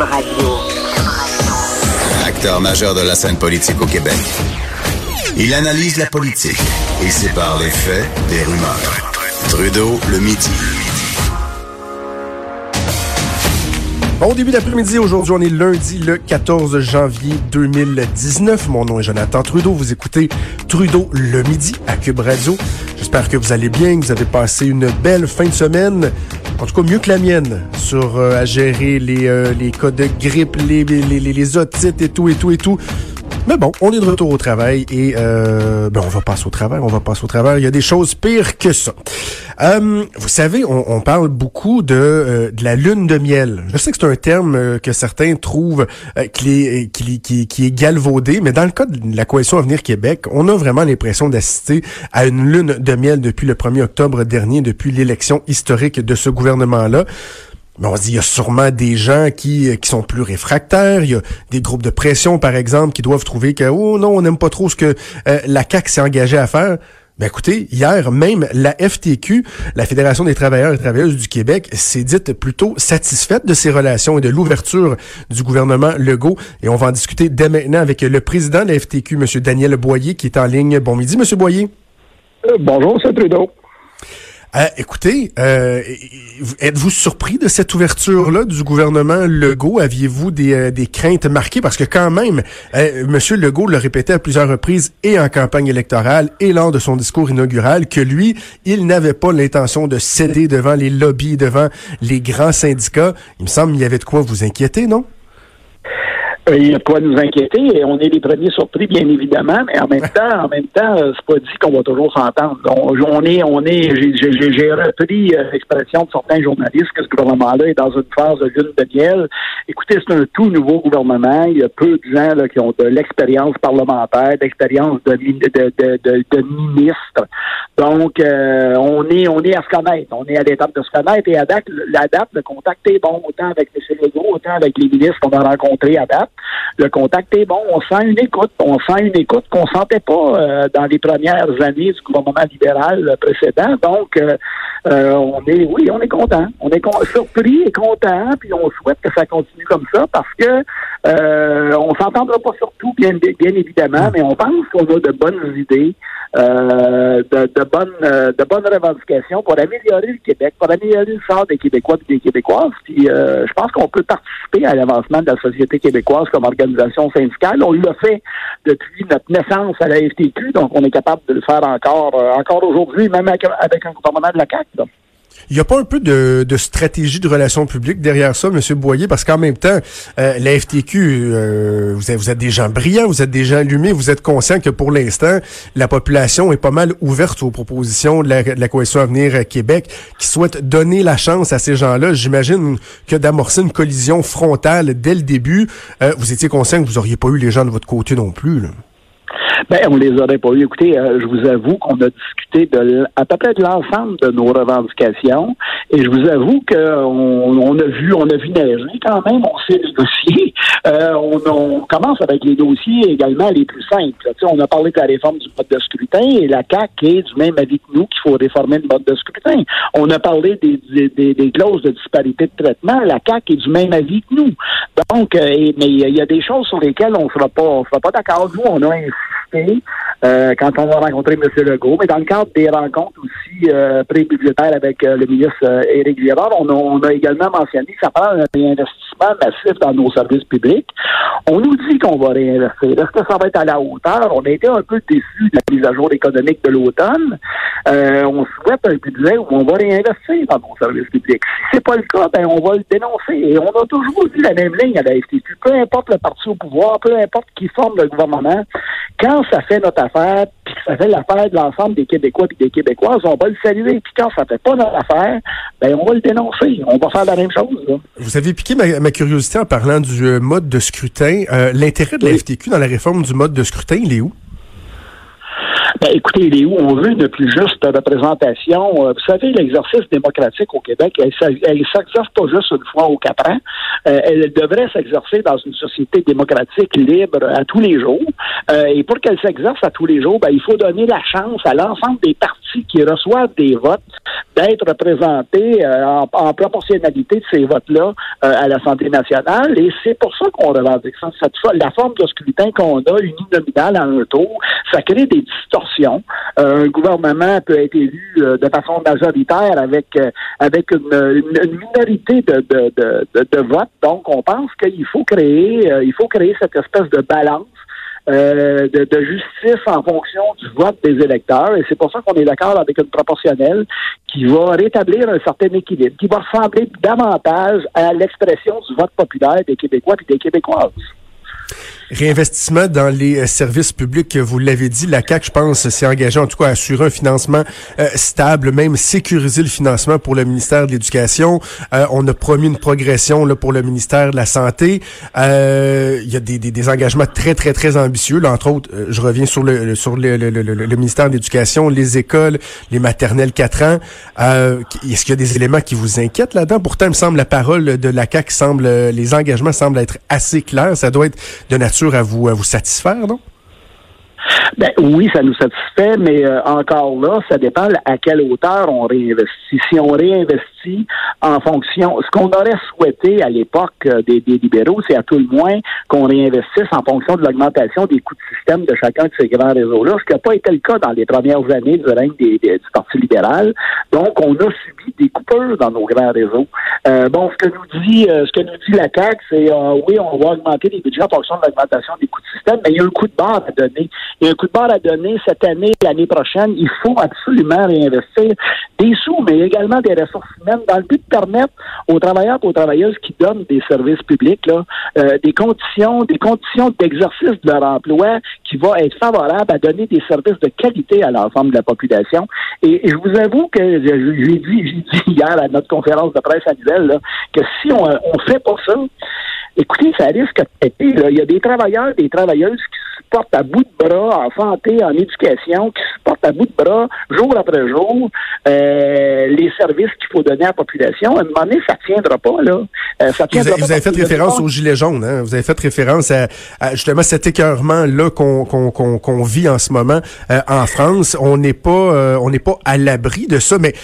Cube Radio. Acteur majeur de la scène politique au Québec. Il analyse la politique et sépare les faits des rumeurs. Trudeau le midi. Bon début d'après-midi, aujourd'hui on est lundi le 14 janvier 2019. Mon nom est Jonathan Trudeau, vous écoutez Trudeau le midi à Cube Radio. J'espère que vous allez bien, que vous avez passé une belle fin de semaine, en tout cas mieux que la mienne, sur euh, à gérer les, euh, les cas de grippe, les, les, les, les otites et tout et tout et tout. Mais bon, on est de retour au travail et euh, ben on va passer au travail, on va passer au travail. Il y a des choses pires que ça. Euh, vous savez, on, on parle beaucoup de, euh, de la lune de miel. Je sais que c'est un terme euh, que certains trouvent euh, qui, est, qui, qui, qui est galvaudé, mais dans le cas de la coalition Avenir Québec, on a vraiment l'impression d'assister à une lune de miel depuis le 1er octobre dernier, depuis l'élection historique de ce gouvernement-là. Mais on se dit, il y a sûrement des gens qui, qui sont plus réfractaires. Il y a des groupes de pression, par exemple, qui doivent trouver que, oh non, on n'aime pas trop ce que euh, la CAQ s'est engagée à faire. Ben écoutez, hier même, la FTQ, la Fédération des travailleurs et travailleuses du Québec, s'est dite plutôt satisfaite de ces relations et de l'ouverture du gouvernement Legault. Et on va en discuter dès maintenant avec le président de la FTQ, M. Daniel Boyer, qui est en ligne. Bon midi, M. Boyer. Euh, bonjour, c'est Trudeau. Euh, écoutez, euh, êtes-vous surpris de cette ouverture-là du gouvernement Legault? Aviez-vous des, euh, des craintes marquées? Parce que quand même, euh, M. Legault le répétait à plusieurs reprises et en campagne électorale et lors de son discours inaugural que lui, il n'avait pas l'intention de céder devant les lobbies, devant les grands syndicats. Il me semble qu'il y avait de quoi vous inquiéter, non? Il n'y a pas à nous inquiéter et on est les premiers surpris, bien évidemment, mais en même temps, en même temps, euh, c'est pas dit qu'on va toujours s'entendre. On, on est, on est, j'ai- repris euh, l'expression de certains journalistes que ce gouvernement-là est dans une phase de lune de miel. Écoutez, c'est un tout nouveau gouvernement. Il y a peu de gens là, qui ont de l'expérience parlementaire, d'expérience de, min- de, de, de, de ministre. Donc, euh, on est, on est à se connaître. On est à l'étape de se connaître et à date, la date, le contact est bon, autant avec M. Legault, autant avec les ministres qu'on a rencontrés à date. Le contact est bon. On sent une écoute. On sent une écoute qu'on sentait pas euh, dans les premières années du gouvernement libéral précédent. Donc, euh, euh, on est, oui, on est content. On est surpris et content, puis on souhaite que ça continue comme ça parce que euh, on s'entendra pas sur tout, bien, bien évidemment, mais on pense qu'on a de bonnes idées, euh, de, de bonnes, euh, de bonnes revendications pour améliorer le Québec, pour améliorer le sort des Québécois et des Québécoises. Puis, euh, je pense qu'on peut participer à l'avancement de la société québécoise comme organisation syndicale. On l'a fait depuis notre naissance à la FTQ, donc on est capable de le faire encore, euh, encore aujourd'hui, même avec, avec un gouvernement de la CAQ. là. Il n'y a pas un peu de, stratégie de relations publiques derrière ça, M. Boyer, parce qu'en même temps, euh, la FTQ, euh, vous, êtes, des gens brillants, vous êtes des gens allumés, vous êtes conscients que pour l'instant, la population est pas mal ouverte aux propositions de la, de la Coalition Avenir euh, Québec, qui souhaite donner la chance à ces gens-là. J'imagine que d'amorcer une collision frontale dès le début, euh, vous étiez conscient que vous auriez pas eu les gens de votre côté non plus. Ben, on les aurait pas eu. Écoutez, euh, je vous avoue qu'on a discuté de à peu près de l'ensemble de nos revendications, et je vous avoue qu'on on a vu, on a vu neiger quand même. On s'est négocié. Euh, on, on commence avec les dossiers également les plus simples. Tu sais, on a parlé de la réforme du mode de scrutin, et la CAC est du même avis que nous qu'il faut réformer le mode de scrutin. On a parlé des, des, des- clauses de disparité de traitement. La CAC est du même avis que nous. Donc, euh, mais il y a des choses sur lesquelles on ne sera pas, on sera pas d'accord. Nous, on a fee. Euh, quand on a rencontré M. Legault, mais dans le cadre des rencontres aussi euh, pré-budgétaires avec euh, le ministre euh, Éric Girard, on a, on a également mentionné que ça prend un réinvestissement massif dans nos services publics. On nous dit qu'on va réinvestir. Est-ce que ça va être à la hauteur? On a été un peu déçus de la mise à jour économique de l'automne. On souhaite un budget où on va réinvestir dans nos services publics. Si c'est pas le cas, ben on va le dénoncer. Et on a toujours dit la même ligne à la FTQ. Peu importe le parti au pouvoir, peu importe qui forme le gouvernement, quand ça fait notre puis que ça fait l'affaire de l'ensemble des Québécois et des Québécoises, on va le saluer. Puis quand ça fait pas notre affaire, ben on va le dénoncer. On va faire la même chose. là. Vous avez piqué ma, ma curiosité en parlant du euh, mode de scrutin. Euh, L'intérêt de la Oui. FTQ dans la réforme du mode de scrutin, il est où? Ben, écoutez, il est où? On veut une plus juste représentation. Euh, Vous savez, l'exercice démocratique au Québec, elle, elle s'exerce pas juste une fois aux quatre. Euh, elle devrait s'exercer dans une société démocratique libre à tous les jours. Euh, et pour qu'elle s'exerce à tous les jours, ben, il faut donner la chance à l'ensemble des partis qui reçoivent des votes d'être représentés en, proportionnalité de ces votes-là à l'Assemblée nationale. Et c'est pour ça qu'on revendique ça. Cette la forme de scrutin qu'on a, uninominale à un tour, ça crée des distorsions. un gouvernement peut être élu de façon majoritaire avec avec une, minorité de, de, de, de, votes. Donc, on pense qu'il faut créer il faut créer cette espèce de balance euh, de, justice en fonction du vote des électeurs. Et c'est pour ça qu'on est d'accord avec une proportionnelle qui va rétablir un certain équilibre, qui va ressembler davantage à l'expression du vote populaire des Québécois et des Québécoises. Réinvestissement dans les euh, services publics, vous l'avez dit, la CAQ, je pense, s'est engagée en tout cas à assurer un financement euh, stable, même sécuriser le financement pour le ministère de l'Éducation. Euh, on a promis une progression là, pour le ministère de la Santé. Il y a des, des, des, engagements très, très, très ambitieux. Là, entre autres, je reviens sur le sur le, le, le, le ministère de l'Éducation, les écoles, les maternelles 4 ans. Est-ce qu'il y a des éléments qui vous inquiètent là-dedans? Pourtant, il me semble la parole de la CAQ semble, les engagements semblent être assez clairs. Ça doit être de nature à vous, à vous satisfaire, non? Ben oui, ça nous satisfait, mais euh, encore là, ça dépend à quelle hauteur on réinvestit. Si on réinvestit en fonction, ce qu'on aurait souhaité à l'époque euh, des, libéraux, c'est à tout le moins qu'on réinvestisse en fonction de l'augmentation des coûts de système de chacun de ces grands réseaux-là, ce qui n'a pas été le cas dans les premières années du règne des, du Parti libéral. Donc, on a subi des coupures dans nos grands réseaux. Euh, bon, ce que nous dit, ce que nous dit la CAQ, c'est oui, on va augmenter les budgets en fonction de l'augmentation des coûts de système, mais il y a un coup de barre à donner. Il y a un coup de barre à donner cette année, l'année prochaine. Il faut absolument réinvestir des sous, mais également des ressources humaines dans le but de permettre aux travailleurs et aux travailleuses qui donnent des services publics là, euh, des conditions, des conditions d'exercice de leur emploi qui vont être favorables à donner des services de qualité à l'ensemble de la population. Et, je vous avoue que j'ai dit, dit hier à notre conférence de presse annuelle là, que si on ne fait pas ça, écoutez, ça risque de péter. Il y a des travailleurs, des travailleuses qui portent à bout de bras en santé, en éducation, qui se portent à bout de bras jour après jour euh, les services qu'il faut donner à la population. À un moment donné, ça ne tiendra pas. Là. Euh, ça tiendra vous, avez, vous avez fait référence aux Gilets jaunes. Hein? Vous avez fait référence à, justement cet écœurement-là qu'on qu'on vit en ce moment euh, en France. On n'est pas euh, on n'est pas à l'abri de ça, mais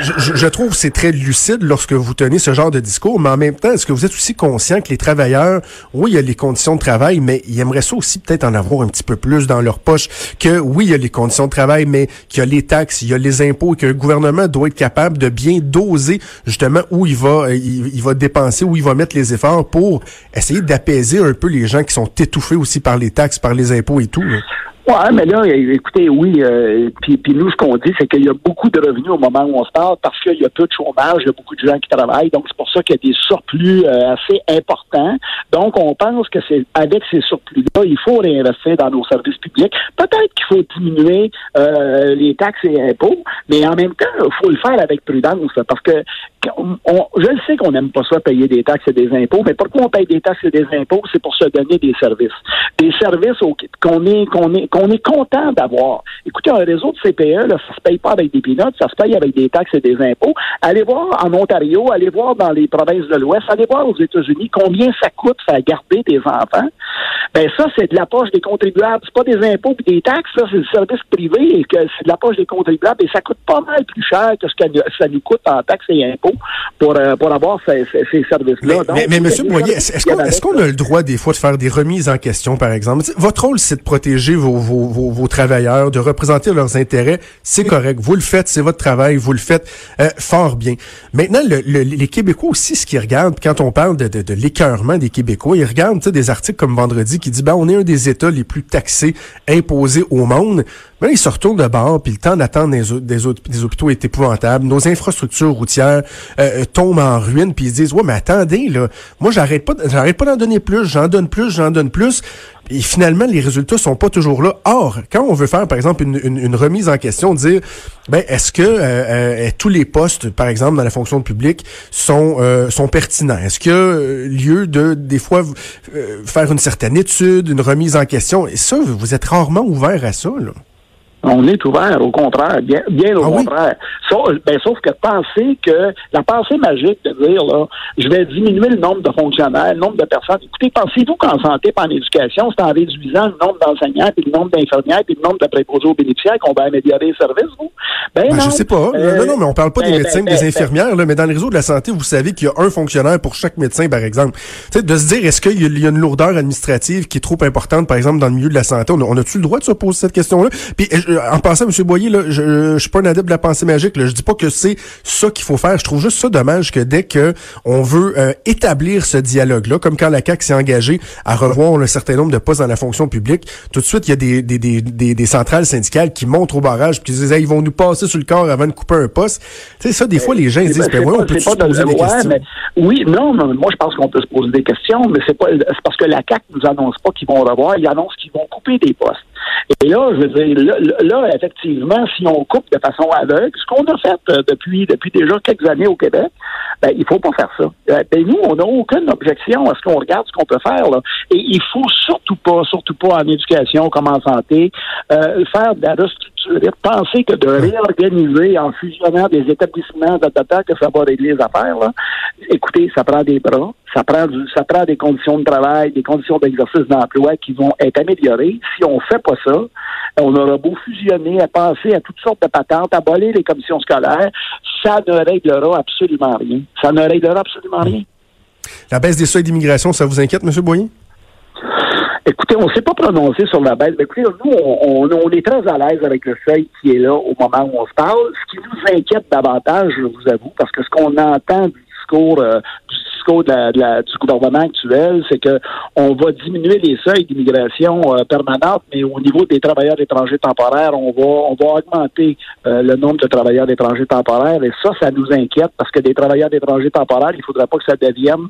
je, je trouve c'est très lucide lorsque vous tenez ce genre de discours, mais en même temps, est-ce que vous êtes aussi conscient que les travailleurs, oui, il y a les conditions de travail, mais ils aimeraient ça aussi peut-être en avoir un petit peu plus dans leur poche que oui, il y a les conditions de travail, mais qu'il y a les taxes, il y a les impôts, et qu'un gouvernement doit être capable de bien doser justement où il va, euh, il, va dépenser, où il va mettre les efforts pour essayer d'apaiser un peu les gens qui sont étouffés aussi par les taxes, par les impôts et tout. Ouais, mais là, écoutez, oui, euh, puis, nous, ce qu'on dit, c'est qu'il y a beaucoup de revenus au moment où on se parle parce qu'il y a peu de chômage, il y a beaucoup de gens qui travaillent, donc c'est pour ça qu'il y a des surplus euh, assez importants. Donc, on pense que c'est avec ces surplus-là, il faut réinvestir dans nos services publics. Peut-être qu'il faut diminuer euh, les taxes et impôts, mais en même temps, il faut le faire avec prudence, parce que on, je le sais qu'on n'aime pas ça payer des taxes et des impôts, mais pourquoi on paye des taxes et des impôts? C'est pour se donner des services. Des services qu'on est, qu'on est, qu'on est content d'avoir. Écoutez, un réseau de CPE, là, ça se paye pas avec des pinottes, ça se paye avec des taxes et des impôts. Allez voir en Ontario, allez voir dans les provinces de l'Ouest, allez voir aux États-Unis combien ça coûte faire garder des enfants. Ben ça, c'est de la poche des contribuables. C'est pas des impôts et des taxes, ça, c'est du service privé et que c'est de la poche des contribuables et ça coûte pas mal plus cher que ce que ça nous coûte en taxes et impôts pour, euh, pour avoir ces, ces, services-là. Mais, mais, M. Boyer, est-ce qu'on a le droit des fois de faire des remises en question, par exemple? Votre rôle, c'est de protéger vos, vos, vos, travailleurs, de représenter leurs intérêts. C'est correct. Vous le faites, c'est votre travail, vous le faites euh, fort bien. Maintenant, le, les Québécois aussi, ce qu'ils regardent, quand on parle de, de, de l'écœurement des Québécois, ils regardent des articles comme Vendredi qui dit, ben, on est un des États les plus taxés, imposés au monde. Mais ils se retournent de bord, puis le temps d'attendre des, des, des, hôpitaux est épouvantable. Nos infrastructures routières euh, tombent en ruine, puis ils se disent, ouais, mais attendez, là, moi, j'arrête pas, j'arrête pas d'en donner plus, j'en donne plus, j'en donne plus. Et finalement, les résultats sont pas toujours là. Or, quand on veut faire, par exemple, une, une, remise en question, dire, ben, est-ce que euh, euh, tous les postes, par exemple, dans la fonction publique, sont euh, sont pertinents? Est-ce que lieu de des fois faire une certaine étude, une remise en question, et ça, vous êtes rarement ouvert à ça, là. On est ouvert, au contraire, bien, bien au Ah oui? contraire. Sauf, ben, sauf que penser que la pensée magique de dire là, je vais diminuer le nombre de fonctionnaires, le nombre de personnes. Écoutez, pensez-vous qu'en santé et en éducation, c'est en réduisant le nombre d'enseignants, puis le nombre d'infirmières, puis le nombre de préposés aux bénéficiaires qu'on va améliorer les services, vous? Ben, Ben, non. je sais pas. Euh, non, non, mais on parle pas des ben, médecins, ben, des ben, infirmières, là, mais dans le réseau de la santé, vous savez qu'il y a un fonctionnaire pour chaque médecin, par exemple. Tu sais, de se dire, est-ce qu'il y a- une lourdeur administrative qui est trop importante, par exemple, dans le milieu de la santé? On on a-tu le droit de se poser cette question-là? Puis, euh, en passant, M. Boyer, là, je, je suis pas un adepte de la pensée magique. Là. Je dis pas que c'est ça qu'il faut faire. Je trouve juste ça dommage que dès que on veut euh, établir ce dialogue-là, comme quand la CAQ s'est engagée à revoir un certain nombre de postes dans la fonction publique, tout de suite, il y a des, des, des, des, des centrales syndicales qui montrent au barrage puis qui disent, Hey, ils vont nous passer sur le corps avant de couper un poste. Tu sais, ça, des fois, les gens ils Eh disent, ben, ouais, on peut se de- poser des ouais, questions? mais- oui, non, mais moi je pense qu'on peut se poser des questions, mais c'est pas c'est parce que la CAC nous annonce pas qu'ils vont revoir, ils annoncent qu'ils vont couper des postes. Et là, je veux dire, là, là, effectivement, si on coupe de façon aveugle, ce qu'on a fait euh, depuis depuis déjà quelques années au Québec, ben, il faut pas faire ça. Euh, ben, nous, on n'a aucune objection à ce qu'on regarde ce qu'on peut faire. Là. Et il faut surtout pas, surtout pas en éducation comme en santé, euh, faire de la restructurer, penser que de réorganiser en fusionnant des établissements de que ça va régler les affaires. Là. Écoutez, ça prend des bras, ça prend du, ça prend des conditions de travail, des conditions d'exercice d'emploi qui vont être améliorées. Si on fait pas ça, on aura beau fusionner, à penser à toutes sortes de patentes, abolir les commissions scolaires, ça ne réglera absolument rien. Ça ne réglera absolument rien. La baisse des seuils d'immigration, ça vous inquiète, M. Boyer? Écoutez, on ne s'est pas prononcé sur la baisse. Mais écoutez, nous, on, on, on est très à l'aise avec le seuil qui est là au moment où on se parle. Ce qui nous inquiète davantage, je vous avoue, parce que ce qu'on entend du discours euh, du discours de la, de la, du gouvernement actuel, c'est que on va diminuer les seuils d'immigration euh, permanente, mais au niveau des travailleurs étrangers temporaires, on va on va augmenter euh, le nombre de travailleurs étrangers temporaires. Et ça, ça nous inquiète parce que des travailleurs étrangers temporaires, il faudrait pas que ça devienne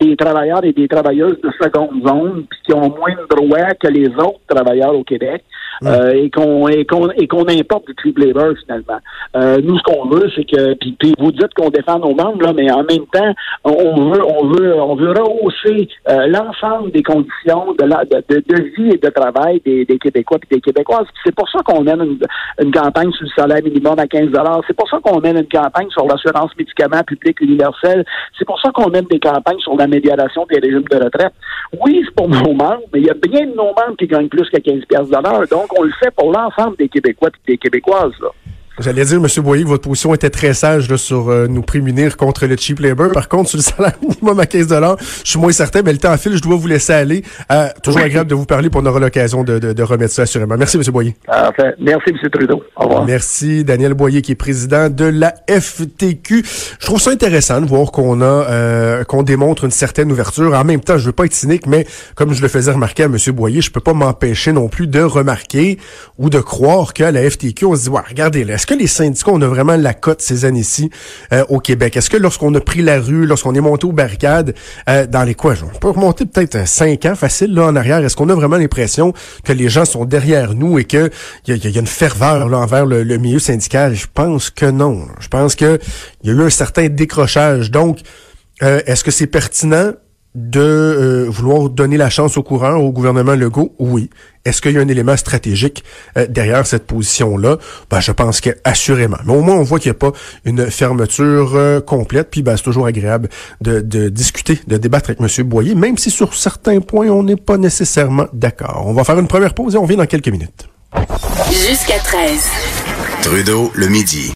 des travailleurs et des travailleuses de seconde zone, puis qui ont moins de droits que les autres travailleurs au Québec. Euh, et qu'on et qu'on et qu'on importe du triple labor finalement. Euh, nous, ce qu'on veut, c'est que puis, puis vous dites qu'on défend nos membres, là, mais en même temps, on veut on veut on veut rehausser euh, l'ensemble des conditions de, la, de, de, vie et de travail des, des Québécois et des Québécoises. C'est pour ça qu'on mène une, une campagne sur le salaire minimum à 15 C'est pour ça qu'on mène une campagne sur l'assurance médicaments publique universelle. C'est pour ça qu'on mène des campagnes sur l'amélioration des régimes de retraite. Oui, c'est pour nos membres, mais il y a bien de nos membres qui gagnent plus que 15 pièces Donc, on le fait pour l'ensemble des Québécois et des Québécoises. Là. J'allais dire, M. Boyer, que votre position était très sage là, sur euh, nous prémunir contre le cheap labor. Par contre, sur le salaire minimum à 15 je suis moins certain, mais le temps file, je dois vous laisser aller. Euh, toujours agréable de vous parler, pour on aura l'occasion de, de, de, remettre ça assurément. Merci, M. Boyer. Parfait. Merci, M. Trudeau. Au revoir. Merci, Daniel Boyer, qui est président de la FTQ. Je trouve ça intéressant de voir qu'on a euh, qu'on démontre une certaine ouverture. En même temps, je veux pas être cynique, mais comme je le faisais remarquer à M. Boyer, je peux pas m'empêcher non plus de remarquer ou de croire qu'à la FTQ, on se dit, ouais, regardez là, est-ce que les syndicats, on a vraiment la cote ces années-ci euh, au Québec? Est-ce que lorsqu'on a pris la rue, lorsqu'on est monté aux barricades, euh, dans les quoi, on peut remonter peut-être cinq ans facile là en arrière, est-ce qu'on a vraiment l'impression que les gens sont derrière nous et que il y, y, a une ferveur là, envers le, milieu syndical? Je pense que non. Je pense que il y a eu un certain décrochage. Donc, euh, est-ce que c'est pertinent? De euh, vouloir donner la chance au courant au gouvernement Legault? Oui. Est-ce qu'il y a un élément stratégique euh, derrière cette position-là? Ben, je pense que assurément. Mais au moins, on voit qu'il n'y a pas une fermeture euh, complète. Puis, ben, c'est toujours agréable de, de, discuter, de débattre avec M. Boyer, même si sur certains points, on n'est pas nécessairement d'accord. On va faire une première pause et on revient dans quelques minutes. Jusqu'à 13. Trudeau, le midi.